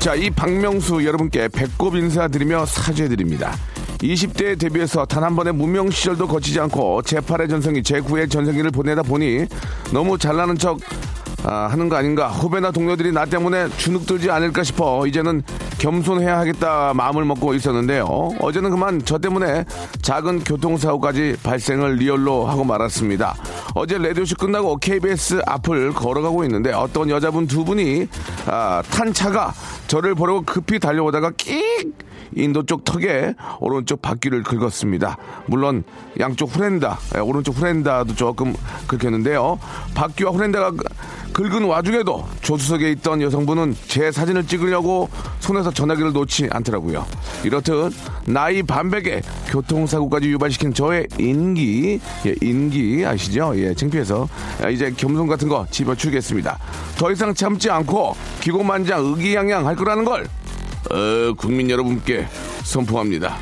자, 이 박명수 여러분께 배꼽 인사드리며 사죄드립니다. 20대에 데뷔해서 단 한 번의 무명 시절도 거치지 않고 제8의 전성기, 제9의 전성기를 보내다 보니 너무 잘나는 척 아, 하는 거 아닌가. 후배나 동료들이 나 때문에 주눅 들지 않을까 싶어 이제는 겸손해야 하겠다 마음을 먹고 있었는데요. 어제는 그만 저 때문에 작은 교통사고까지 발생을 리얼로 하고 말았습니다. 어제 라디오쇼 끝나고 KBS 앞을 걸어가고 있는데 어떤 여자분 두 분이 아, 탄 차가 저를 보려고 급히 달려오다가 끽 인도 쪽 턱에 오른쪽 바퀴를 긁었습니다. 물론 양쪽 후렌다, 예, 오른쪽 후렌다도 조금 긁혔는데요. 바퀴와 후렌다가 긁은 와중에도 조수석에 있던 여성분은 제 사진을 찍으려고 손에서 전화기를 놓지 않더라고요. 이렇듯 나이 반백에 교통사고까지 유발시킨 저의 인기, 예, 인기 아시죠? 예, 창피해서 아, 이제 겸손 같은 거 집어치우겠습니다. 더 이상 참지 않고 기고만장 의기양양 할 거라는 걸 어, 국민 여러분께 선포합니다.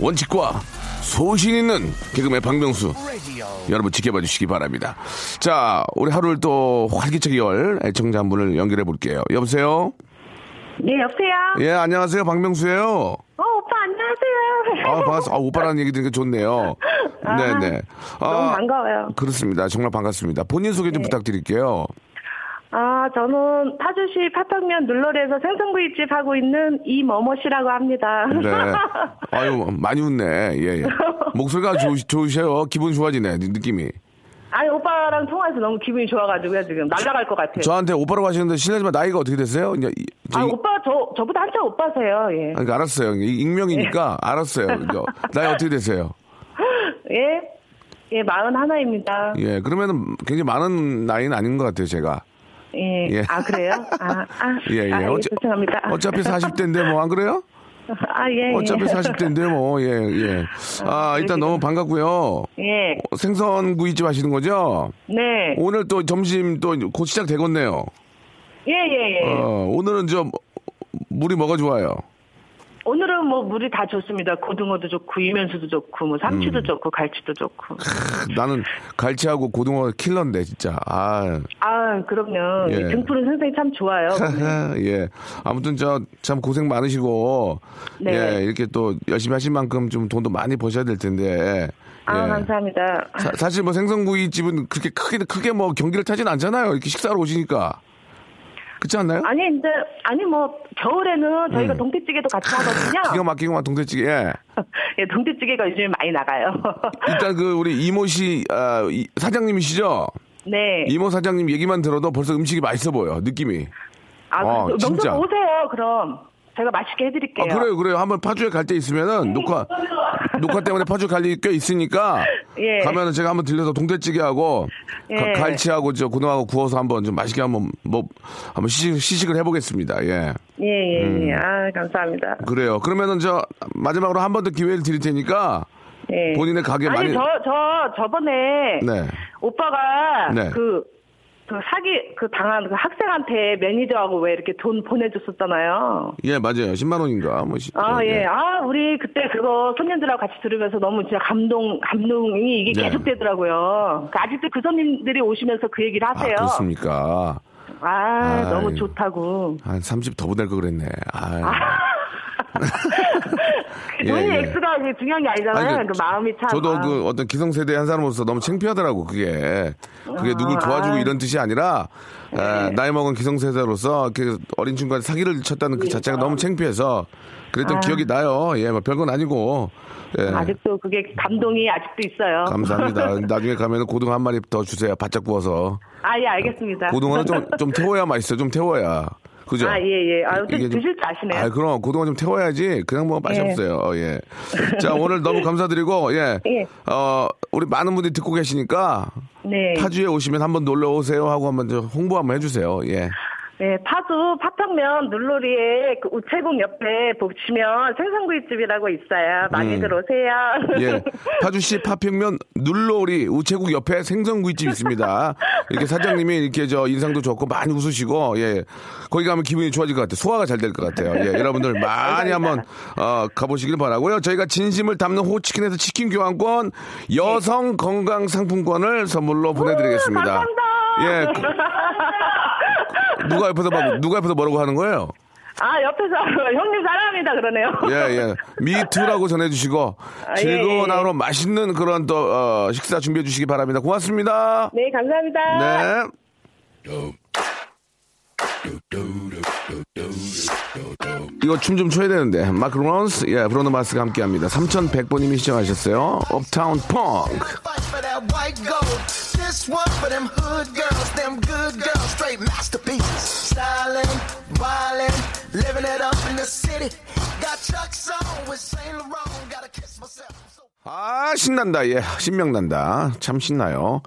원칙과 소신 있는 개그맨 박명수 여러분 지켜봐 주시기 바랍니다. 자, 우리 하루를 또 활기차게 열 애청자 한 분을 연결해 볼게요. 여보세요? 네, 여보세요? 예, 안녕하세요. 박명수예요. 어, 오빠 안녕하세요. 아, 반갑습니다. 아, 오빠라는 얘기 들으니까 좋네요. 아, 네네. 너무 반가워요. 그렇습니다. 정말 반갑습니다. 본인 소개 좀 부탁드릴게요. 아, 저는 파주시 파평면 눌러리에서 생선구이집 하고 있는 이머머 씨라고 합니다. 네. 아유, 많이 웃네. 예, 예. 목소리가 좋, 좋으셔요. 기분 좋아지네, 느낌이. 아니, 오빠랑 통화해서 너무 기분이 좋아가지고요, 지금. 날아갈 것 같아요. 저한테 오빠라고 하시는데 실례지만 나이가 어떻게 되세요? 이제 이- 저 아, 이- 오빠, 저, 저보다 한참 오빠세요, 예. 아니, 그러니까 알았어요. 이- 익명이니까 알았어요. 저, 나이 어떻게 되세요? 예? 예, 마흔 하나입니다. 예, 그러면은 굉장히 많은 나이는 아닌 것 같아요, 제가. 예. 예. 아, 그래요? 아, 아. 예, 예. 아, 예, 어차- 죄송합니다. 어차피 40대인데 뭐 안 그래요? 아, 예. 예. 어차피 40대인데 뭐, 예, 예. 아, 일단 너무 반갑고요. 예. 생선구이집 하시는 거죠? 네. 오늘 또 점심 또 곧 시작 되겠네요. 예, 예, 예. 어, 오늘은 저 물이 뭐가 좋아요? 오늘은 뭐 물이 다 좋습니다. 고등어도 좋고 이면수도 좋고 뭐 삼치도 음. 좋고 갈치도 좋고. 나는 갈치하고 고등어 킬러인데 진짜. 아, 아 그럼요. 예. 이 등푸른 선생이 참 좋아요. 예. 아무튼 저 참 고생 많으시고 네. 예, 이렇게 또 열심히 하신 만큼 좀 돈도 많이 버셔야 될 텐데. 아 예. 감사합니다. 사, 실뭐 생선구이 집은 그렇게 크게 크게 뭐 경기를 타진 않잖아요. 이렇게 식사로 오시니까. 그렇지 않나요? 아니 이제 아니 뭐 겨울에는 저희가 음. 동태찌개도 같이 하거든요. 기가 막히고만 동태찌개. 예. 예, 동태찌개가 요즘에 많이 나가요. 일단 그 우리 이모 씨 아, 이- 사장님이시죠? 네. 이모 사장님 얘기만 들어도 벌써 음식이 맛있어 보여. 느낌이. 아 어, 그래서 진짜. 오세요. 그럼 제가 맛있게 해드릴게요. 아, 그래요, 그래요. 한번 파주에 갈 때 있으면은 녹화 녹화 때문에 파주 갈 일이 꽤 있으니까 예. 가면은 제가 한번 들려서 동태찌개하고 예. 가- 갈치하고 저 고등어하고 구워서 한번 좀 맛있게 한번 뭐 한번 시식, 시식을 해보겠습니다. 예, 예, 예, 음. 예. 아 감사합니다. 그래요. 그러면은 저 마지막으로 한 번 더 기회를 드릴 테니까 예. 본인의 가게 아니 많이 저 저 저번에 네. 오빠가 네. 그, 그 사기 그 당한 그 학생한테 매니저하고 왜 이렇게 돈 보내줬었잖아요. 예, 맞아요. 10만 원인가 뭐. 시- 아 저, 예, 아 우리 그때 그거 손님들하고 같이 들으면서 너무 진짜 감동 감동이 이게 네. 계속되더라고요. 그 아직도 그 손님들이 오시면서 그 얘기를 아, 하세요. 그렇습니까? 아, 아이. 너무 좋다고. 한 30 더 보낼 거 그랬네. 아, 이 돈이 예, 예. X가 이게 중요한 게 아니잖아요. 아니, 그, 마음이 참. 저도 아. 그 어떤 기성세대 한 사람으로서 너무 창피하더라고 그게 그게 누굴 도와주고 아. 이런 뜻이 아니라 에, 나이 먹은 기성세대로서 이렇게 어린 친구한테 사기를 쳤다는 그 자체가 너무 창피해서 그랬던 아. 기억이 나요. 예, 뭐 별건 아니고. 예. 아직도 그게 감동이 아직도 있어요. 감사합니다. 나중에 가면 고등어 한 마리 더 주세요. 바짝 구워서. 아, 예, 알겠습니다. 고등어는 좀, 좀 태워야 맛있어요. 좀 태워야. 그죠? 아, 예, 예. 아, 좀- 드실 줄 아시네요. 아, 그럼 고등어 좀 태워야지. 그냥 뭐 맛이 예. 없어요. 어, 예. 자, 오늘 너무 감사드리고, 예. 예. 어, 우리 많은 분들이 듣고 계시니까 네. 파주에 오시면 한번 놀러 오세요 하고 한번 저 홍보 한번 해주세요. 예. 네, 파주 파탕면 눌놀이에 그 우체국 옆에 보시면 생선구이집이라고 있어요. 많이 음. 들어오세요. 예. 파주시 파평면 눌러오리 우체국 옆에 생선구이집 있습니다. 이렇게 사장님이 이렇게 저 인상도 좋고 많이 웃으시고, 예. 거기 가면 기분이 좋아질 것 같아요. 소화가 잘 될 것 같아요. 예. 여러분들 많이 한번, 어, 가보시길 바라고요 저희가 진심을 담는 호치킨에서 치킨 교환권, 여성 건강 상품권을 선물로 보내드리겠습니다. 감사합니다. 예. 누가 옆에서 막, 누가 옆에서 뭐라고 하는 거예요? 아, 옆에서 형님 사랑합니다 그러네요. 예, 예. 미투라고 전해주시고, 아, 즐거운 예, 예. 하루 맛있는 그런 또, 어, 식사 준비해 주시기 바랍니다. 고맙습니다. 네, 감사합니다. 네. 이거 춤 좀 춰야 되는데. 마크 론스, 예, 브로노 마스가 함께 합니다. 3100번님이 시청하셨어요. 업타운 펑크. 아, 신난다. 예, 신명난다. 참 신나요.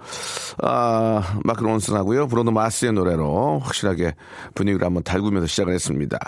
아, 마크 론슨하고요. 브로노 마스의 노래로 확실하게 분위기를 한번 달구면서 시작을 했습니다.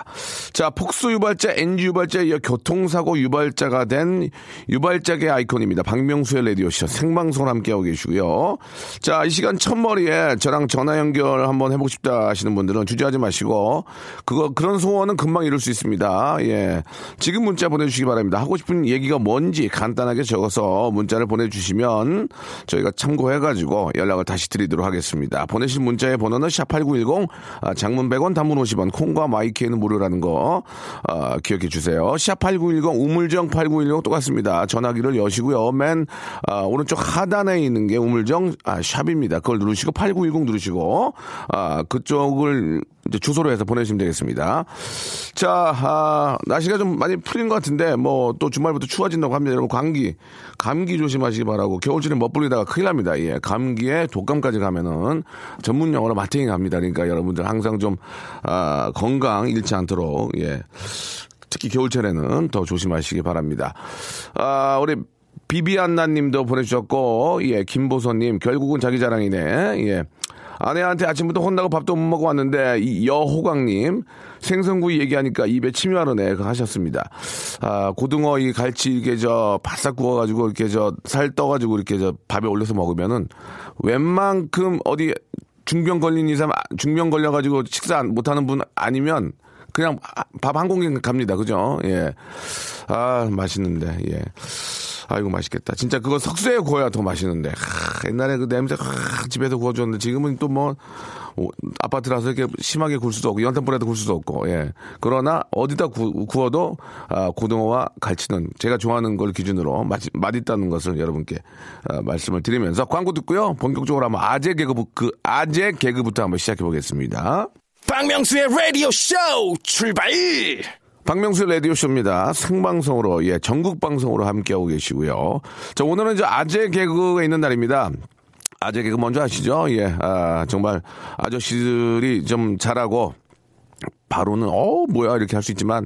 자, 폭소 유발자, NG 유발자에 이어 교통사고 유발자가 된 유발자계 아이콘입니다. 박명수의 라디오쇼 생방송을 함께하고 계시고요. 자, 이 시간 첫머리에 저랑 전화 연결 한번 해보고 싶다 하시는 분들은 주저하지 마시고 그거, 그런 소원은 금방 이룰 수 있습니다. 예. 지금 문자 보내주시기 바랍니다. 하고 싶은 얘기가 뭔지 간단하게 적어서 문자를 보내주시면 저희가 참고해가지고 연락을 다시 드리도록 하겠습니다. 보내신 문자의 번호는 샵8910 아, 장문 100원 단문 50원 콩과 마이키에는 무료라는 거 아, 기억해 주세요. 샵8910 우물정 8910 똑같습니다. 전화기를 여시고요. 맨 아, 오른쪽 하단에 있는 게 우물정 아, 샵입니다. 그걸 누르시고 8910 누르시고 아, 그쪽을 이제 주소로 해서 보내시면 되겠습니다. 자, 아, 날씨가 좀 많이 풀린 것 같은데, 뭐, 또 주말부터 추워진다고 합니다. 여러분, 감기, 감기 조심하시기 바라고, 겨울철에 멋부리다가 큰일 납니다. 예, 감기에 독감까지 가면은 전문 용어로 마탱이 갑니다. 그러니까 여러분들 항상 좀, 아, 건강 잃지 않도록, 예. 특히 겨울철에는 더 조심하시기 바랍니다. 아, 우리 비비안나 님도 보내주셨고, 예, 김보선님, 결국은 자기 자랑이네. 예. 아내한테 아침부터 혼나고 밥도 못 먹고 왔는데, 이 여호광님, 생선구이 얘기하니까 입에 침이 마르네. 그 하셨습니다. 아, 고등어 이 갈치 이게 저 바싹 구워가지고 이렇게 저 살 떠가지고 이렇게 저 밥에 올려서 먹으면은 웬만큼 어디 중병 걸린 이상, 중병 걸려가지고 식사 안- 못하는 분 아니면 그냥 밥 한 공기 갑니다. 그죠? 예. 아, 맛있는데, 예. 아이고, 맛있겠다. 진짜 그거 석쇠에 구워야 더 맛있는데. 하, 옛날에 그 냄새, 하, 집에서 구워줬는데 지금은 또 뭐, 오, 아파트라서 이렇게 심하게 굴 수도 없고, 연탄불에도 굴 수도 없고, 예. 그러나 어디다 구, 구워도, 아, 고등어와 갈치는 제가 좋아하는 걸 기준으로 맛, 맛있다는 것을 여러분께 아, 말씀을 드리면서 광고 듣고요. 본격적으로 한번 아재 개그, 그 아재 개그부터 한번 시작해 보겠습니다. 박명수의 라디오 쇼 출발! 박명수 라디오쇼입니다. 생방송으로, 예, 전국방송으로 함께하고 계시고요. 자, 오늘은 이제 아재 개그가 있는 날입니다. 아재 개그 먼저 아시죠? 예, 아, 정말 아저씨들이 좀 잘하고, 바로는 어 뭐야 이렇게 할 수 있지만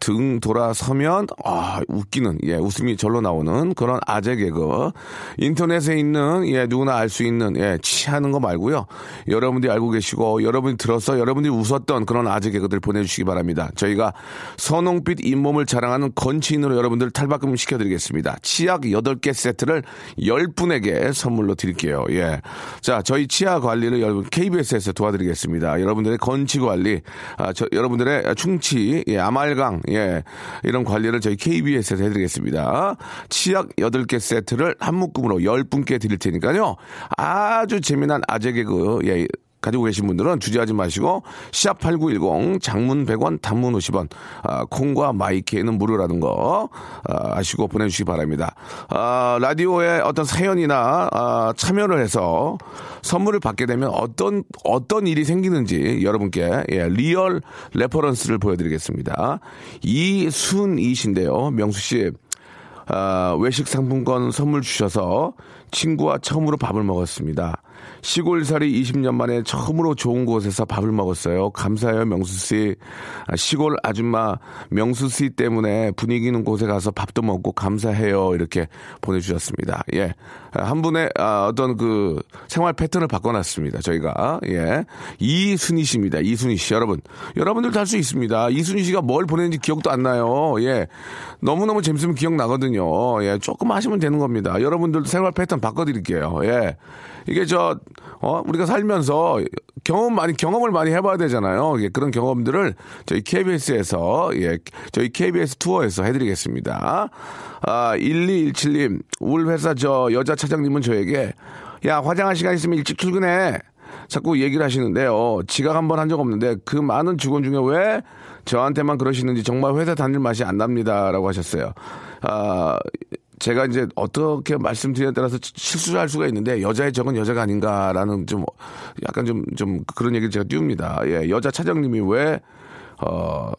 등 돌아서면 아 웃기는 예 웃음이 절로 나오는 그런 아재 개그. 인터넷에 있는 예 누구나 알 수 있는 예 치하는 거 말고요. 여러분들이 알고 계시고 여러분이 들어서 여러분들이 웃었던 그런 아재 개그들 보내주시기 바랍니다. 저희가 선홍빛 잇몸을 자랑하는 건치인으로 여러분들 탈바꿈 시켜드리겠습니다. 치약 8개 세트를 10분에게 선물로 드릴게요. 예자 저희 치아 관리를 여러분 KBS에서 도와드리겠습니다. 여러분들의 건치 관리 아, 저, 여러분들의 충치, 예, 아말강, 예, 이런 관리를 저희 KBS에서 해드리겠습니다. 치약 8개 세트를 한 묶음으로 10분께 드릴 테니까요. 아주 재미난 아재 개그, 예, 가지고 계신 분들은 주저하지 마시고 샵8910 장문 100원 단문 50원 아, 콩과 my K는 무료라는 거 아, 아시고 보내주시기 바랍니다. 아, 라디오에 어떤 사연이나 아, 참여를 해서 선물을 받게 되면 어떤 어떤 일이 생기는지 여러분께 예, real reference를 보여드리겠습니다. 이순이신데요. 명수 씨 아, 외식 상품권 선물 주셔서 친구와 처음으로 밥을 먹었습니다. 시골살이 20년 만에 처음으로 좋은 곳에서 밥을 먹었어요. 감사해요, 명수 씨. 아, 시골 아줌마 명수 씨 때문에 분위기 있는 곳에 가서 밥도 먹고 감사해요. 이렇게 보내주셨습니다. 예. 아, 한 분의 아, 어떤 그 생활 패턴을 바꿔놨습니다. 저희가. 예. 이순희 씨입니다. 이순희 씨. 여러분. 여러분들도 할수 있습니다. 이순희 씨가 뭘 보냈는지 기억도 안 나요. 예. 너무너무 재밌으면 기억나거든요. 예. 조금 하시면 되는 겁니다. 여러분들도 생활 패턴 바꿔드릴게요. 예. 이게 저, 어, 우리가 살면서 경험 많이, 경험을 많이 해봐야 되잖아요. 예, 그런 경험들을 저희 KBS에서, 예, 저희 KBS 투어에서 해드리겠습니다. 아, 1217님, 울 회사 저 여자 차장님은 저에게, 야, 화장할 시간 있으면 일찍 출근해. 자꾸 얘기를 하시는데요. 지각 한 번 한 적 없는데 그 많은 직원 중에 왜 저한테만 그러시는지 정말 회사 다닐 맛이 안 납니다라고 하셨어요. 아, 제가 이제 어떻게 말씀드리냐에 따라서 실수를 할 수가 있는데 여자의 적은 여자가 아닌가라는 좀 약간 좀, 좀 그런 얘기를 제가 띄웁니다. 예, 여자 차장님이 왜, 어,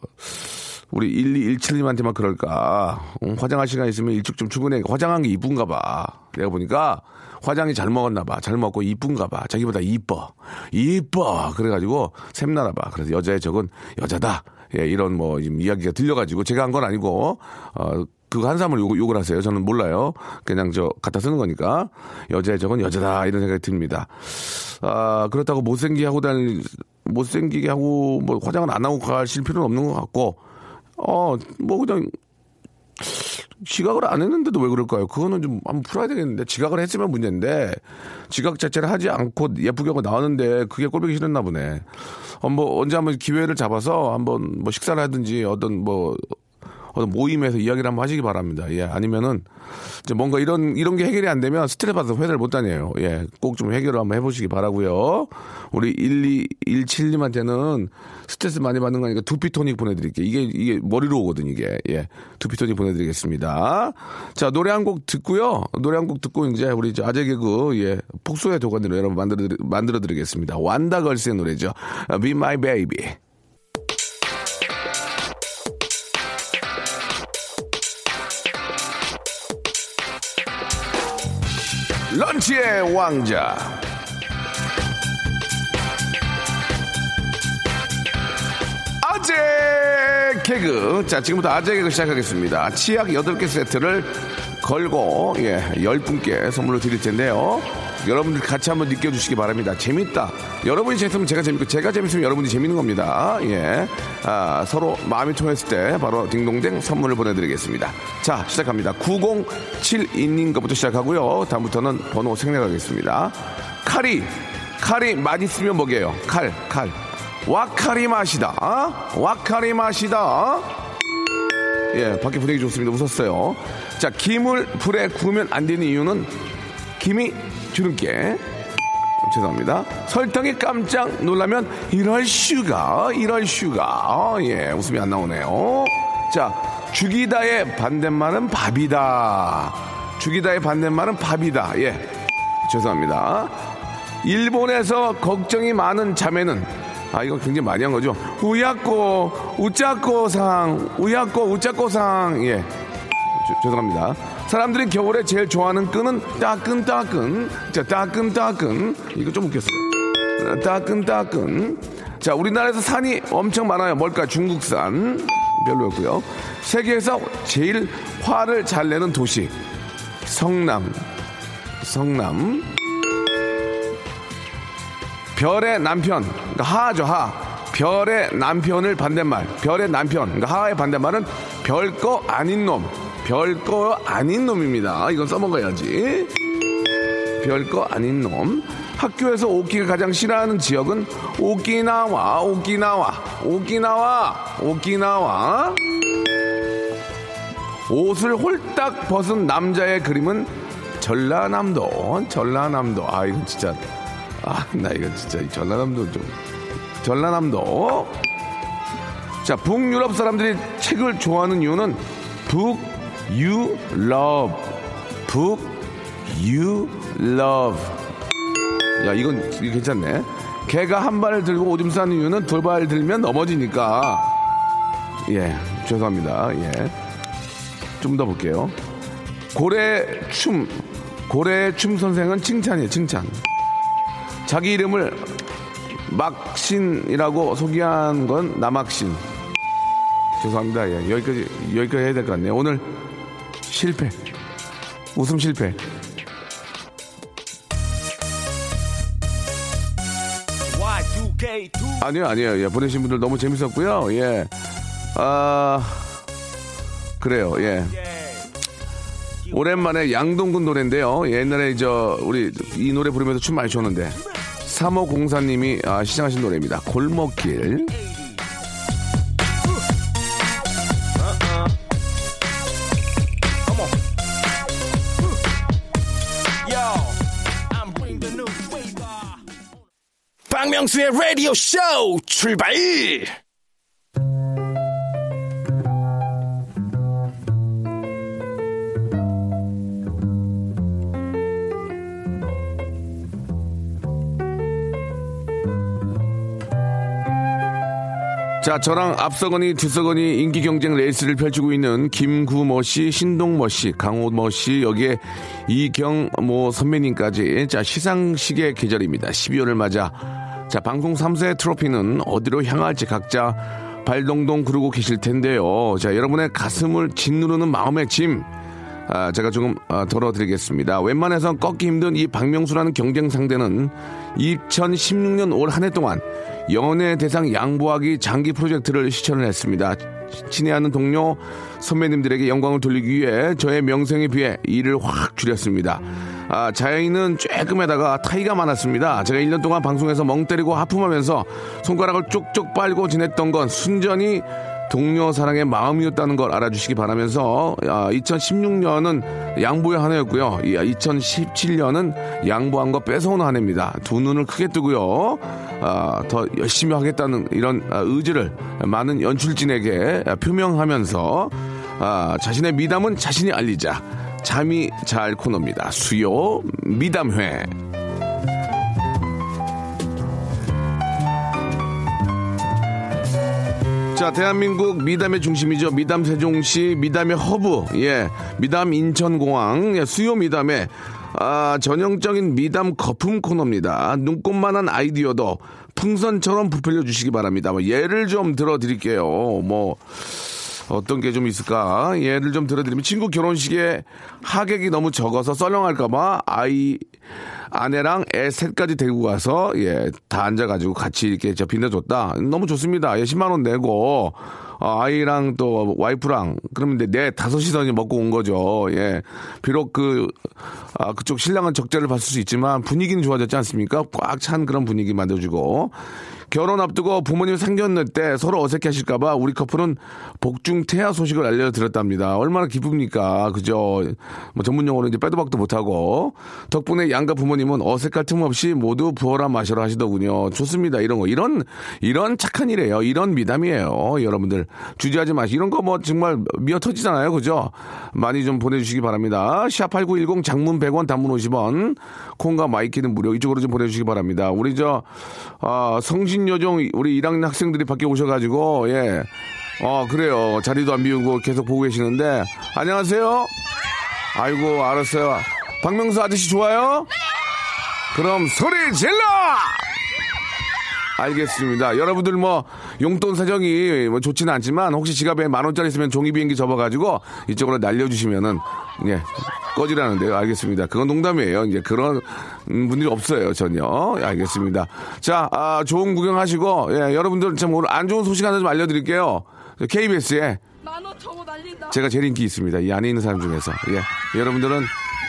우리 1217님한테만 그럴까? 음, 화장할 시간 있으면 일찍 좀 출근해. 화장한 게 이쁜가 봐. 내가 보니까 화장이 잘 먹었나 봐. 잘 먹고 이쁜가 봐. 자기보다 이뻐. 이뻐. 그래가지고 샘나나 봐. 그래서 여자의 적은 여자다. 예, 이런 뭐 이야기가 들려가지고 제가 한 건 아니고 어 그거 한 사람을 욕, 욕을 하세요. 저는 몰라요. 그냥 저 갖다 쓰는 거니까 여자의 적은 여자다 이런 생각이 듭니다. 아 그렇다고 못생기게 하고 다닐 못생기게 하고 뭐 화장을 안 하고 가실 필요는 없는 것 같고 어 뭐 그냥 지각을 안 했는데도 왜 그럴까요? 그거는 좀 한번 풀어야 되겠는데 지각을 했으면 문제인데 지각 자체를 하지 않고 예쁘게 하고 나왔는데 그게 꼴보기 싫었나 보네. 어, 뭐 언제 한번 기회를 잡아서 한번 뭐 식사를 하든지 어떤 뭐 어떤 모임에서 이야기를 한번 하시기 바랍니다. 예, 아니면은 이제 뭔가 이런 이런 게 해결이 안 되면 스트레스 받아서 회사를 못 다녀요. 예, 꼭 좀 해결을 한번 해보시기 바라고요. 우리 1217님한테는 스트레스 많이 받는 거니까 두피 토닉 보내드릴게요. 이게 이게 머리로 오거든 이게. 예, 두피 토닉 보내드리겠습니다. 자 노래 한 곡 듣고요. 노래 한 곡 듣고 이제 우리 저 아재 개그 예 폭소의 도가니로 여러분 만들어 만들어 드리겠습니다. 완다 걸스의 노래죠. Be My Baby. 런치의 왕자. 아재 개그. 자, 지금부터 아재 개그 시작하겠습니다. 치약 8개 세트를 걸고, 예, 10분께 선물로 드릴 텐데요. 여러분들 같이 한번 느껴주시기 바랍니다. 재밌다. 여러분이 재밌으면 제가 재밌고, 제가 재밌으면 여러분이 재밌는 겁니다. 예. 아, 서로 마음이 통했을 때 바로 딩동댕 선물을 보내드리겠습니다. 자, 시작합니다. 9072님 것부터 시작하고요. 다음부터는 번호 생략하겠습니다. 칼이, 칼이 맛있으면 먹여요. 칼, 칼. 와카리 맛이다. 어? 와카리 맛이다. 예, 밖에 분위기 좋습니다. 웃었어요. 자, 김을 불에 구우면 안 되는 이유는 김이 주름께. 죄송합니다. 설탕이 깜짝 놀라면 이럴 sugar, 이럴 sugar. 예, 웃음이 안 나오네요. 자, 죽이다의 반대말은 밥이다. 죽이다의 반대말은 밥이다. 예, 죄송합니다. 일본에서 걱정이 많은 자매는 아 이거 굉장히 많이 한 거죠. 우야꼬 우짜꼬상 우야꼬 우짜꼬상 예 죄- 죄송합니다. 사람들이 겨울에 제일 좋아하는 끈은 따끈따끈 자 따끈따끈 이거 좀 웃겼어요. 따끈따끈 자 우리나라에서 산이 엄청 많아요. 뭘까 중국산 별로였고요. 세계에서 제일 화를 잘 내는 도시 성남 성남 별의 남편, 그러니까 하죠, 하. 별의 남편을 반대말, 별의 남편, 그러니까 하의 반대말은 별거 아닌 놈, 별거 아닌 놈입니다. 이건 써먹어야지. 별거 아닌 놈. 학교에서 오키가 가장 싫어하는 지역은 오키나와, 오키나와, 오키나와, 오키나와. 옷을 홀딱 벗은 남자의 그림은 전라남도, 전라남도. 아, 이건 진짜 아, 나 이거 진짜 이 전라남도 좀. 전라남도. 자, 북유럽 사람들이 책을 좋아하는 이유는 book, you, love. book, you, love. 야, 이건 괜찮네. 개가 한 발을 들고 오줌 싸는 이유는 두 발 들면 넘어지니까. 예, 죄송합니다. 예. 좀 더 볼게요. 고래 춤. 고래 춤 선생은 칭찬이에요, 칭찬. 자기 이름을 막신이라고 소개한 건 남학신. 죄송합니다. 예, 여기까지, 여기까지 해야 될 것 같네요. 오늘 실패. 웃음 실패. 아니요, 아니에요. 예, 보내신 분들 너무 재밌었고요. 예. 아, 그래요. 예. 오랜만에 양동근 노래인데요. 옛날에 저 우리 이 노래 부르면서 춤 많이 췄는데 3504님이 아, 시청하신 노래입니다. 골목길. 박명수의 라디오 쇼 출발! 자, 저랑 앞서거니 뒤서거니 인기 경쟁 레이스를 펼치고 있는 김구모 씨, 신동모 씨, 강호모 씨, 여기에 이경모 선배님까지 자, 시상식의 계절입니다. 12월을 맞아 자, 방송 3세 트로피는 어디로 향할지 각자 발동동 구르고 계실 텐데요. 자, 여러분의 가슴을 짓누르는 마음의 짐. 아, 제가 조금 아, 덜어드리겠습니다. 웬만해선 꺾기 힘든 이 박명수라는 경쟁 상대는 2016년 올 한 해 동안 연예 대상 양보하기 장기 프로젝트를 실천을 했습니다. 친애하는 동료 선배님들에게 영광을 돌리기 위해 저의 명성에 비해 일을 확 줄였습니다. 아, 자연인은 조금에다가 타이가 많았습니다. 제가 1년 동안 방송에서 멍 때리고 하품하면서 손가락을 쭉쭉 빨고 지냈던 건 순전히 동료 사랑의 마음이었다는 걸 알아주시기 바라면서 아, 2016년은 양보의 한 해였고요. 2017년은 양보한 거 뺏어오는 한 해입니다. 두 눈을 크게 뜨고요. 아, 더 열심히 하겠다는 이런 아, 의지를 많은 연출진에게 표명하면서 아, 자신의 미담은 자신이 알리자. 자미자알 코너입니다. 수요 미담회. 자, 대한민국 미담의 중심이죠. 미담 세종시, 미담의 허브, 예, 미담 인천공항, 예, 수요 미담의 아, 전형적인 미담 거품 코너입니다. 눈꽃만한 아이디어도 풍선처럼 부풀려 주시기 바랍니다. 뭐 예를 좀 들어 드릴게요. 뭐, 어떤 게 좀 있을까? 예를 좀 들어드리면 친구 결혼식에 하객이 너무 적어서 썰렁할까봐 아이 아내랑 애 셋까지 데리고 가서 예 다 앉아가지고 같이 이렇게 저 빛내줬다. 너무 좋습니다. 예 10만 원 내고 어, 아이랑 또 와이프랑 그러면 내 다섯이서 이제 먹고 온 거죠. 예 비록 그 아, 그쪽 신랑은 적자를 봤을 수 있지만 분위기는 좋아졌지 않습니까? 꽉 찬 그런 분위기 만들어주고 결혼 앞두고 부모님 상견례 때 서로 어색해 하실까봐 우리 커플은 복중 태아 소식을 알려드렸답니다. 얼마나 기쁩니까? 그죠? 뭐 전문 용어로 이제 빼도 박도 못하고. 덕분에 양가 부모 님은 어색할 틈 없이 모두 부어라 마셔라 하시더군요. 좋습니다. 이런 거. 이런, 이런 착한 일이에요. 이런 미담이에요. 여러분들. 주저하지 마시고. 이런 거 뭐 정말 미어 터지잖아요. 그죠? 많이 좀 보내주시기 바랍니다. 샵8910 장문 100원 단문 50원. 콩과 my K는 무료. 이쪽으로 좀 보내주시기 바랍니다. 우리 저, 아, 성신여중 우리 1학년 학생들이 밖에 오셔가지고 예. 어 그래요 자리도 안 비우고 계속 보고 계시는데 안녕하세요 아이고 알았어요 박명수 아저씨 좋아요 그럼 소리 질러 알겠습니다. 여러분들 뭐 용돈 사정이 뭐 좋지는 않지만 혹시 지갑에 만 원짜리 있으면 종이 비행기 접어가지고 이쪽으로 날려주시면은 예 꺼지라는데요. 알겠습니다. 그건 농담이에요. 이제 그런 분들이 없어요 전혀. 예, 알겠습니다. 자 아, 좋은 구경하시고 예, 여러분들 참 오늘 안 좋은 소식 하나 좀 알려드릴게요. KBS에 제가 제일 인기 있습니다. 이 안에 있는 사람 중에서 예 여러분들은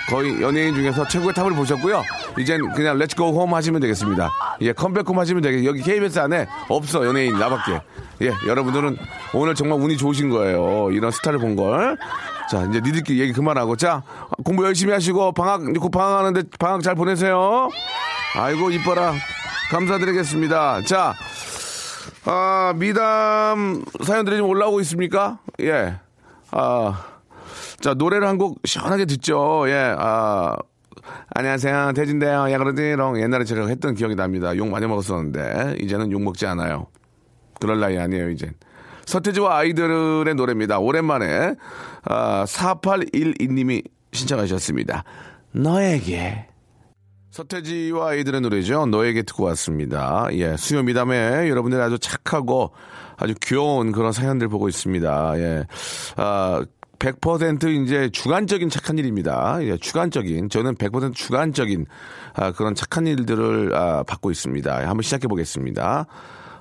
거의 연예인 중에서 최고의 top을 보셨고요. 이젠 그냥 let's go home 하시면 되겠습니다. 예, come back home 하시면 되겠 여기 KBS 안에 없어, 연예인 나밖에. 예, 여러분들은 오늘 정말 운이 좋으신 거예요. 이런 스타를 본 걸. 자, 이제 니들끼리 얘기 그만하고. 자, 공부 열심히 하시고, 방학, 곧 방학하는데 방학 잘 보내세요. 아이고, 이뻐라. 감사드리겠습니다. 자, 아, 미담 사연들이 좀 올라오고 있습니까? 예. 아, 자, 노래를 한 곡 시원하게 듣죠. 예, 아, 안녕하세요. 태진대요. 야, 그러지롱. 옛날에 제가 했던 기억이 납니다. 욕 많이 먹었었는데, 이제는 욕 먹지 않아요. 그럴 나이 아니에요, 이젠. 서태지와 아이들의 노래입니다. 오랜만에, 아, 4812님이 신청하셨습니다. 너에게. 서태지와 아이들의 노래죠. 너에게 듣고 왔습니다. 예, 수요 미담에 여러분들이 아주 착하고 아주 귀여운 그런 사연들 보고 있습니다. 예, 아, 100% 이제 주관적인 착한 일입니다. 예, 주관적인 저는 100% 주관적인 아, 그런 착한 일들을 아, 받고 있습니다. 한번 시작해 보겠습니다.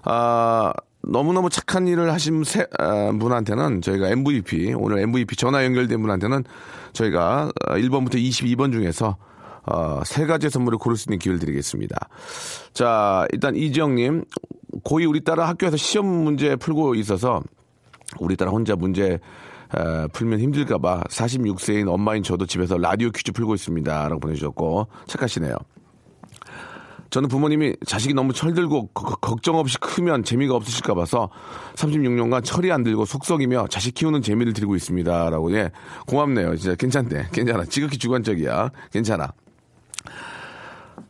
아, 너무너무 착한 일을 하신 세, 아, 분한테는 저희가 MVP, 오늘 MVP 전화 연결된 분한테는 저희가 1번부터 22번 중에서 어, 세 가지 선물을 고를 수 있는 기회를 드리겠습니다. 자, 일단 이지영님, 고2 우리 딸은 학교에서 시험 문제 풀고 있어서 우리 딸 혼자 문제 에, 풀면 힘들까봐 46세인 엄마인 저도 집에서 라디오 퀴즈 풀고 있습니다. 라고 보내주셨고, 착하시네요. 저는 부모님이 자식이 너무 철들고 거- 걱정 없이 크면 재미가 없으실까 봐서 36년간 철이 안 들고 속썩이며 자식 키우는 재미를 드리고 있습니다. 라고, 예. 고맙네요. 진짜 괜찮네. 괜찮아. 지극히 주관적이야. 괜찮아.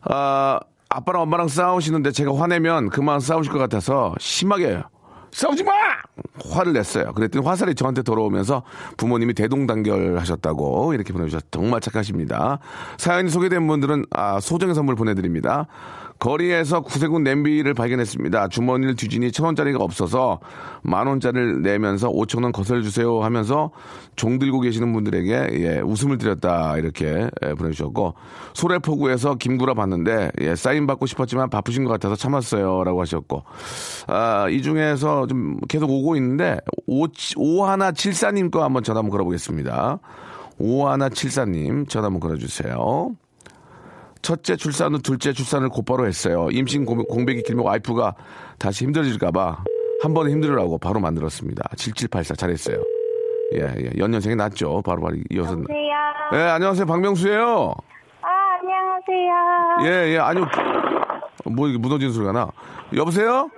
아, 아빠랑 엄마랑 싸우시는데 제가 화내면 그만 싸우실 것 같아서 심하게 싸우지 마! 화를 냈어요. 그랬더니 화살이 저한테 돌아오면서 부모님이 대동단결 하셨다고 이렇게 보내주셨 정말 착하십니다. 사연이 소개된 분들은 아, 소정의 선물 보내드립니다. 거리에서 구세군 냄비를 발견했습니다. 주머니를 뒤지니 천 원짜리가 없어서 만 원짜리를 내면서 오천 원 거슬러 주세요 하면서 종 들고 계시는 분들에게 예, 웃음을 드렸다 이렇게 예, 보내주셨고 소래포구에서 김구라 봤는데 예, 사인 받고 싶었지만 바쁘신 것 같아서 참았어요라고 하셨고 아, 이 중에서 좀 계속 오고 있는데 오, 오하나 칠사님 거 한번 전화 한번 걸어보겠습니다. 오하나 칠사님 전화 한번 걸어주세요. 첫째 출산 후 둘째 출산을 곧바로 했어요. 임신 공- 공백이 길면 와이프가 다시 힘들어질까봐 한 번에 힘들으라고 바로 만들었습니다. 7784 잘했어요. 예, 예. 연년생이 낫죠. 바로바로 이어서. 여보세요. 예, 안녕하세요. 박명수예요 아, 안녕하세요. 예, 예. 아니요. 뭐 이게 무너지는 소리가 나. 여보세요?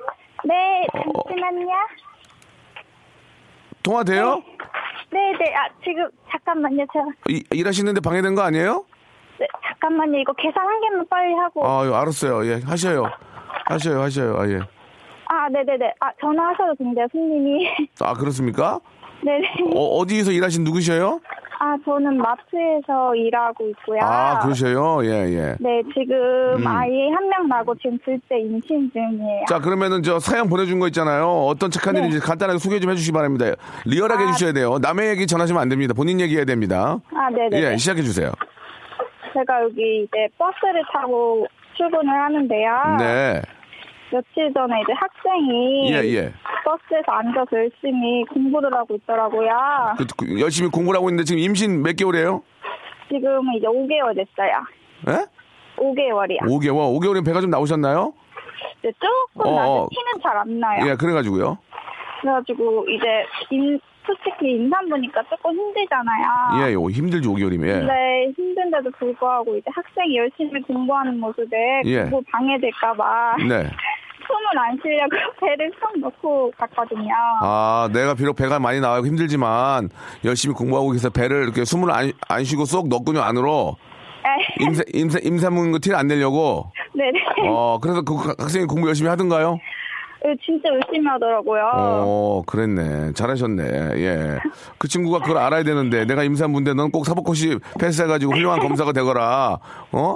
네, 어, 잠시만요. 통화 돼요? 네, 네. 아, 지금 잠깐만요. 제가 이- 일하시는데 방해된 거 아니에요? 네, 잠깐만요. 이거 계산 한 개만 빨리 하고. 아, 예, 알았어요. 예, 하셔요. 하셔요, 하셔요. 아, 예. 아, 네, 네, 네. 아, 전화하셔도 된대요, 손님이. 아, 그렇습니까? 네, 네. 어, 어디에서 일하신 누구셔요? 아, 저는 마트에서 일하고 있고요. 아, 그러셔요? 예, 예. 네, 지금 음. 아이 한 명 나고 지금 둘째 임신 중이에요. 자, 그러면은 저 사연 보내준 거 있잖아요. 어떤 착한 네. 일인지 간단하게 소개 좀 해주시기 바랍니다. 리얼하게 아. 해주셔야 돼요. 남의 얘기 전하시면 안 됩니다. 본인 얘기 해야 됩니다. 아, 네, 네. 예, 시작해 주세요. 제가 여기 이제 버스를 타고 출근을 하는데요. 네. 며칠 전에 이제 학생이 예, 예. 버스에서 앉아서 열심히 공부를 하고 있더라고요. 그, 그, 열심히 공부를 하고 있는데 지금 임신 몇 개월이에요? 지금은 이제 5개월 됐어요. 예? 5개월이요. 5개월. 5개월이면 배가 좀 나오셨나요? 이제 조금 어, 나는데 어. 티는 잘 안 나요. 예, 그래가지고요. 그래가지고 이제 임, 솔직히 임산부니까 조금 힘들잖아요. 예, 요 힘들죠, 5개월이면. 예. 네, 힘든데도 불구하고 이제 학생이 열심히 공부하는 모습에 예. 공부 방해될까봐 네. 숨을 안 쉬려고 배를 쏙 넣고 갔거든요. 아, 내가 비록 배가 많이 나와고 힘들지만 열심히 공부하고 계서 배를 이렇게 숨을 안, 안 쉬고 쏙 넣군요, 안으로. 네, 임사, 임사, 임사 묻는 거 티를 안 내려고. 네네. 어, 그래서 그 학생이 공부 열심히 하던가요? 네, 진짜 열심히 하더라고요. 어, 그랬네. 잘하셨네. 예. 그 친구가 그걸 알아야 되는데, 내가 임산부인데 넌 꼭 사법고시 패스해가지고 훌륭한 검사가 되거라. 어? 어,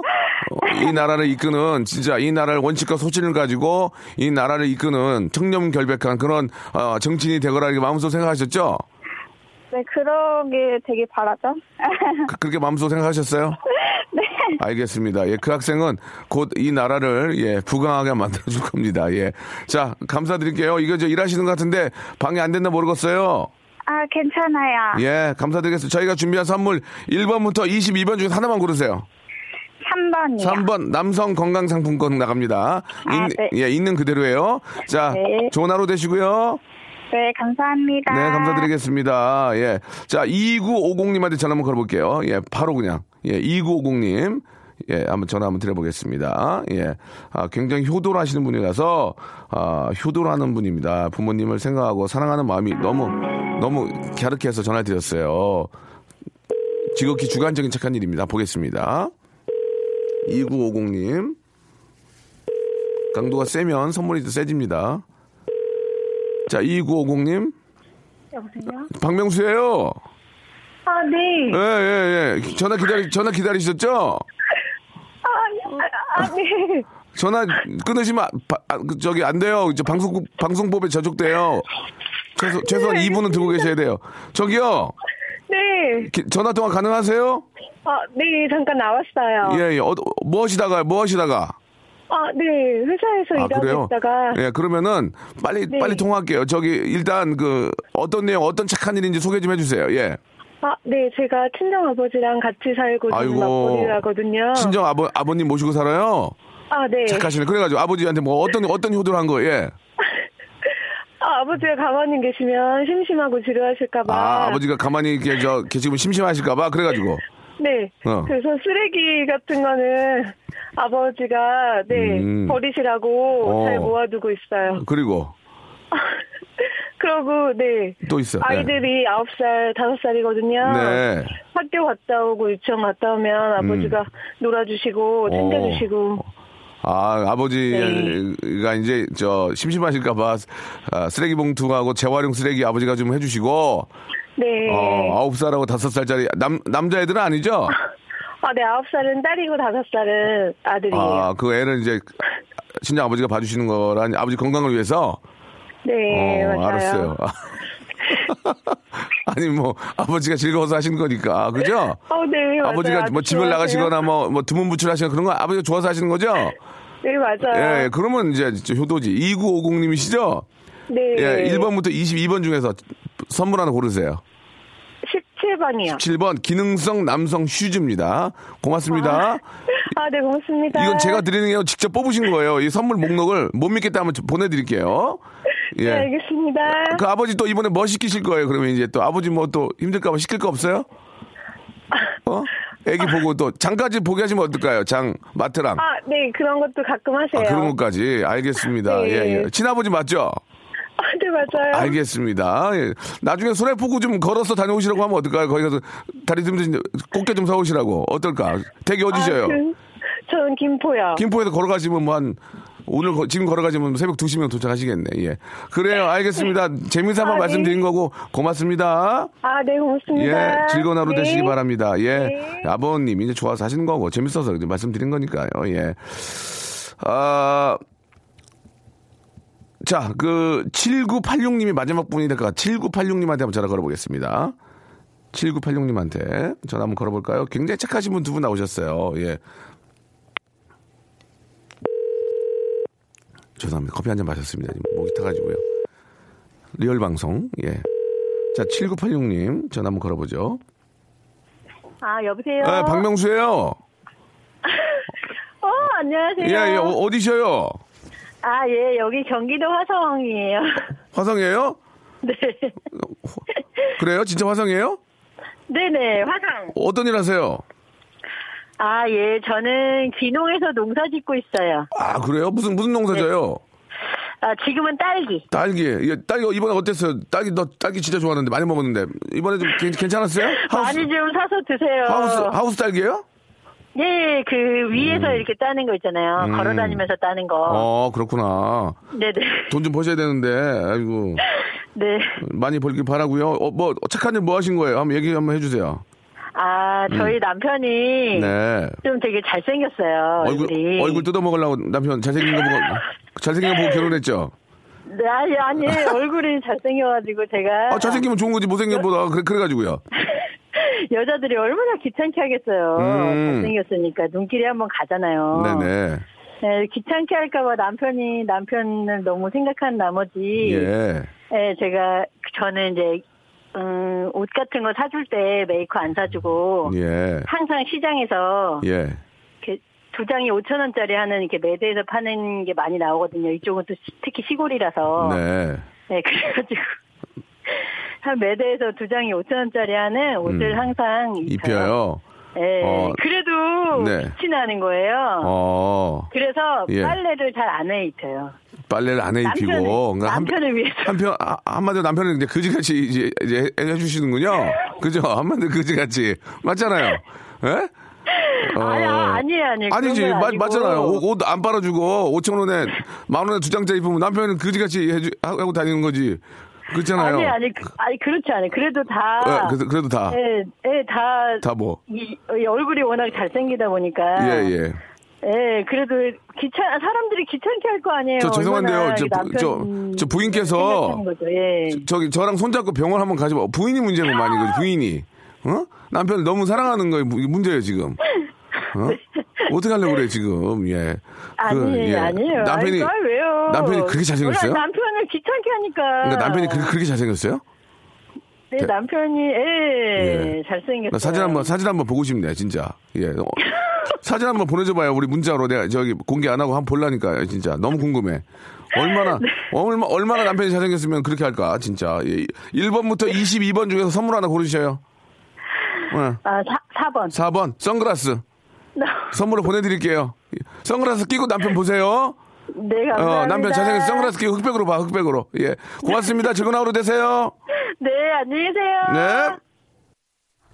이 나라를 이끄는, 진짜 이 나라를 원칙과 소신을 가지고 이 나라를 이끄는 청렴결백한 그런, 어, 정치인이 되거라. 이렇게 마음속으로 생각하셨죠? 네, 그러길 되게 바라죠. 그, 그렇게 마음속으로 생각하셨어요? 네. 알겠습니다. 예, 그 학생은 곧 이 나라를 예, 부강하게 만들어 줄 겁니다. 예. 자, 감사드릴게요. 이거 저 일하시는 것 같은데 방해 안 된다 모르겠어요. 아, 괜찮아요. 예, 감사드리겠습니다. 저희가 준비한 선물 1번부터 22번 중에 하나만 고르세요. 3번이요. 3번 남성 건강 상품권 나갑니다. 아, 있, 네. 예, 있는 그대로예요. 자, 네. 좋은 하루 되시고요. 네, 감사합니다. 네, 감사드리겠습니다. 예. 자, 2950님한테 전화 한번 걸어볼게요. 예, 바로 그냥. 예, 2950님. 예, 한번 전화 한번 드려보겠습니다. 예. 아, 굉장히 효도를 하시는 분이라서, 아, 효도를 하는 분입니다. 부모님을 생각하고 사랑하는 마음이 너무, 너무 갸륵해서 전화를 드렸어요. 지극히 주관적인 착한 일입니다. 보겠습니다. 2950님. 강도가 세면 선물이 더 세집니다. 자, 2950님. 여보세요? 박명수예요 아, 네. 예, 예, 예. 전화 기다리, 전화 기다리셨죠? 아, 아, 아, 네. 전화 끊으시면, 아, 바- 아, 그, 저기, 안 돼요. 이제 방송, 방송법에 저촉돼요. 최소, 최소한 2분은 듣고 계셔야 돼요. 저기요. 네. 기- 전화 통화 가능하세요? 아, 네, 잠깐 나왔어요. 예, 예. 어, 뭐 하시다가, 뭐 하시다가? 아, 네. 회사에서 아, 일하고 그래요? 있다가. 예, 그러면은, 빨리, 네. 빨리 통화할게요. 저기, 일단, 그, 어떤 내용, 어떤 착한 일인지 소개 좀 해주세요. 예. 아, 네. 제가 친정 아버지랑 같이 살고 있는. 맞벌이라거든요. 친정 아버, 아버님 모시고 살아요? 아, 네. 착하시네. 그래가지고 아버지한테 뭐 어떤, 어떤 효도를 한 거예요? 예. 아, 아버지가 가만히 계시면 심심하고 지루하실까봐. 아, 아버지가 가만히 저 계시면 심심하실까봐 그래가지고. 네. 어. 그래서 쓰레기 같은 거는 아버지가 네 음. 버리시라고 어. 잘 모아두고 있어요. 그리고 그러고 네 또 있어. 네. 아이들이 아홉 살 다섯 살이거든요. 네. 학교 갔다 오고 유치원 갔다 오면 아버지가 놀아주시고 챙겨주시고. 아, 아버지가 이제 저 심심하실까봐 아, 쓰레기 봉투하고 재활용 쓰레기 아버지가 좀 해주시고 네. 어, 아홉 살하고 다섯 살짜리 남 남자애들은 아니죠? 아, 네 아홉 살은 딸이고 다섯 살은 아들이에요. 아, 그 애는 이제 친정 아버지가 봐주시는 거라니 아버지 건강을 위해서. 네 어, 맞아요. 알았어요. 아니 뭐 아버지가 즐거워서 하시는 거니까 그죠? 어, 네 맞아요. 아버지가 뭐 집을. 나가시거나 뭐, 뭐 드문부출 하시거나 그런 거 아버지가 좋아서 하시는 거죠? 네 맞아요. 예, 예, 그러면 이제 효도지. 2950님이시죠? 네. 예, 1번부터 22번 중에서 선물 하나 고르세요. 17번이요. 7번 기능성 남성 슈즈입니다. 고맙습니다. 아, 네, 고맙습니다. 이건 제가 드리는 게 아니라 직접 뽑으신 거예요. 이 선물 목록을 못 믿겠다 하면 보내드릴게요. 네, 예. 알겠습니다. 그 아버지 또 이번에 뭐 시키실 거예요? 그러면 이제 또 아버지 뭐 또 힘들까봐 시킬 거 없어요? 어? 애기 보고 또 장까지 보게 하시면 어떨까요? 장, 마트랑. 아, 네, 그런 것도 가끔 하세요. 아, 그런 것까지. 알겠습니다. 네. 예, 예. 친아버지 맞죠? 아, 네, 맞아요. 알겠습니다. 예. 나중에 손에 포구 좀 걸어서 다녀오시라고 하면 어떨까요? 거기 가서 다리 좀 꽃게 좀 사오시라고. 어떨까? 댁이 어디셔요? 아, 그, 저는 김포요. 김포에서 걸어가시면 뭐 한 오늘 거- 지금 걸어가시면 새벽 2시면 도착하시겠네. 예. 그래요. 알겠습니다. 재미삼아 아, 네. 말씀드린 거고 고맙습니다. 아, 네, 고맙습니다. 예. 즐거운 하루 네. 되시기 바랍니다. 예. 네. 아버님 이제 좋아서 하시는 거고 재밌어서 이제 말씀드린 거니까요. 예. 아 자, 그 7986님이 마지막 분이 될까? 7986님한테 한번 전화 걸어보겠습니다. 7986님한테 전화 한번 걸어볼까요? 굉장히 착하신 분 두 분 나오셨어요. 예. 죄송합니다. 커피 한 잔 마셨습니다. 목이 타가지고요. real 방송. 예. 자, 7986님 전화 한번 걸어보죠. 아, 여보세요? 아, 박명수예요. 어, 안녕하세요. 예, 예. 어디셔요 아, 예, 여기 경기도 화성이에요. 화성이에요? 네. 그래요? 진짜 화성이에요? 네네, 화성. 어떤 일 하세요? 아, 예, 저는 귀농해서 농사 짓고 있어요. 아, 그래요? 무슨, 무슨 농사져요? 아, 지금은 딸기. 딸기. 예, 딸기 이번에 어땠어요? 딸기, 너 딸기 진짜 좋아하는데 많이 먹었는데. 이번에 좀 괜- 괜찮았어요? 하우스, 많이 좀 사서 드세요. 하우스, 하우스 딸기예요 예, 그 위에서 이렇게 따는 거 있잖아요. 음. 걸어 다니면서 따는 거. 어, 그렇구나. 네네. 돈 좀 버셔야 되는데, 아이고. 네. 많이 벌길 바라고요 어, 뭐, 착한 일 뭐 하신 거예요? 한번 얘기 한번 해주세요. 아, 저희 남편이 음. 네. 좀 되게 잘생겼어요. 얼굴, 얼굴이. 얼굴 뜯어 먹으려고 남편 잘생긴 거 보고, 잘생긴 거 보고 결혼했죠? 네, 아니, 아니, 얼굴이 잘생겨가지고 제가. 아, 잘생기면 좋은 거지, 못생긴 것보다. 그래, 그래가지고요. 여자들이 얼마나 귀찮게 하겠어요. 음. 잘생겼으니까. 눈길이 한번 가잖아요. 네네. 네, 귀찮게 할까봐 남편이 남편을 너무 생각한 나머지. 예. 예, 제가, 저는 이제, 음, 옷 같은 거 사줄 때 메이커 안 사주고. 예. 항상 시장에서 예. 이렇게 두 장이 5천 원짜리 하는 이렇게 매대에서 파는 게 많이 나오거든요. 이쪽은 또 시- 특히 시골이라서. 네. 네, 그래가지고 한 매대에서 두 장이 5천 원짜리 하는 옷을 음. 항상 입혀요. 예, 어. 그래도 네. 빛이 나는 거예요. 어, 그래서 예. 빨래를 잘 안 해 입혀요. 빨래를 안 해 입히고. 남편을, 그러니까 한- 남편을 위해서. 한편 아, 한마디로 남편은 이제 그지같이 이제, 이제 해주시는군요. 그죠? 한마디로 그지같이 맞잖아요. 예? 아니, 아, 아니에요, 아니에요. 아니지, 맞, 아니고. 맞잖아요. 옷 안 빨아주고 5천 원에 만 원에 두 장짜리 입으면 남편은 그지같이 해주, 하고 다니는 거지. 그렇잖아요. 아니, 아니, 그, 아니, 그렇지 않아요. 그래도 다. 예, 그래도, 그래도 다. 예, 예, 다. 다 뭐. 이, 이 얼굴이 워낙 잘생기다 보니까. 예, 예. 예, 그래도 귀찮, 사람들이 귀찮게 할 거 아니에요. 저 죄송한데요. 저, 이 남편 저, 저 부인께서. 예. 저 기 저랑 손잡고 병원 한번 가지 마. 부인이 문제구만 이거 부인이. 어? 남편을 너무 사랑하는 거 문제예요 지금. 어? 어떻게 하려고 그래 지금? 예. 그, 아니에요, 예. 아니에요. 남편이 아이, 왜요? 남편이 그렇게 잘생겼어요? 남편을 귀찮게 하니까. 그러니까 남편이 그, 그렇게 잘생겼어요? 네, 남편이, 예, 예. 잘생겼어요. 나 사진 한번 사진 한번 보고 싶네 진짜. 예. 어, 사진 한번 보내줘봐요 우리 문자로 내가 저기 공개 안 하고 한번 볼라니까 진짜 너무 궁금해. 얼마나 네. 얼마 얼마나 남편이 잘생겼으면 그렇게 할까 진짜. 예. 1번부터 22번 중에서 선물 하나 고르셔요. 예. 아, 사, 4번. 4번 선글라스 선물로 보내드릴게요. 선글라스 끼고 남편 보세요. 네, 감사합니다. 어, 남편 잘생겨서 선글라스 끼고 흑백으로 봐 흑백으로. 예. 고맙습니다. 즐거운 하루 되세요. 네, 안녕히 계세요. 네.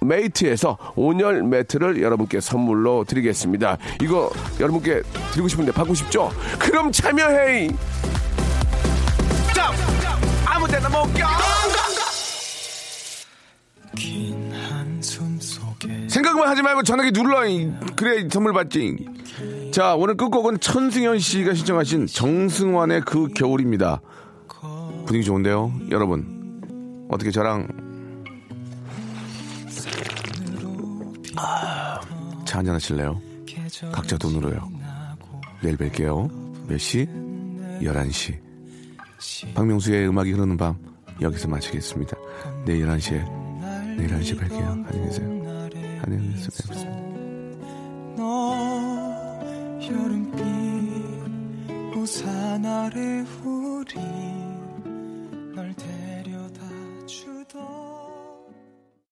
메이트에서 온열 매트를 여러분께 선물로 드리겠습니다. 이거 여러분께 드리고 싶은데 받고 싶죠? 그럼 참여해! 아무 데나 못 껴! 생각만 하지 말고 전화기 눌러. 이. 그래 선물 받지. 자 오늘 끝곡은 천승현 씨가 신청하신 정승환의 그 겨울입니다. 분위기 좋은데요, 여러분. 어떻게 저랑 차 한잔 하실래요? 각자 돈으로요. 내일 뵐게요. 몇 시? 11시. 박명수의 음악이 흐르는 밤 여기서 마치겠습니다. 내일 11시에 내일 11시에 뵐게요. 안녕히 계세요. 안녕히 계세요. 너 여름빛 우산 아래 우리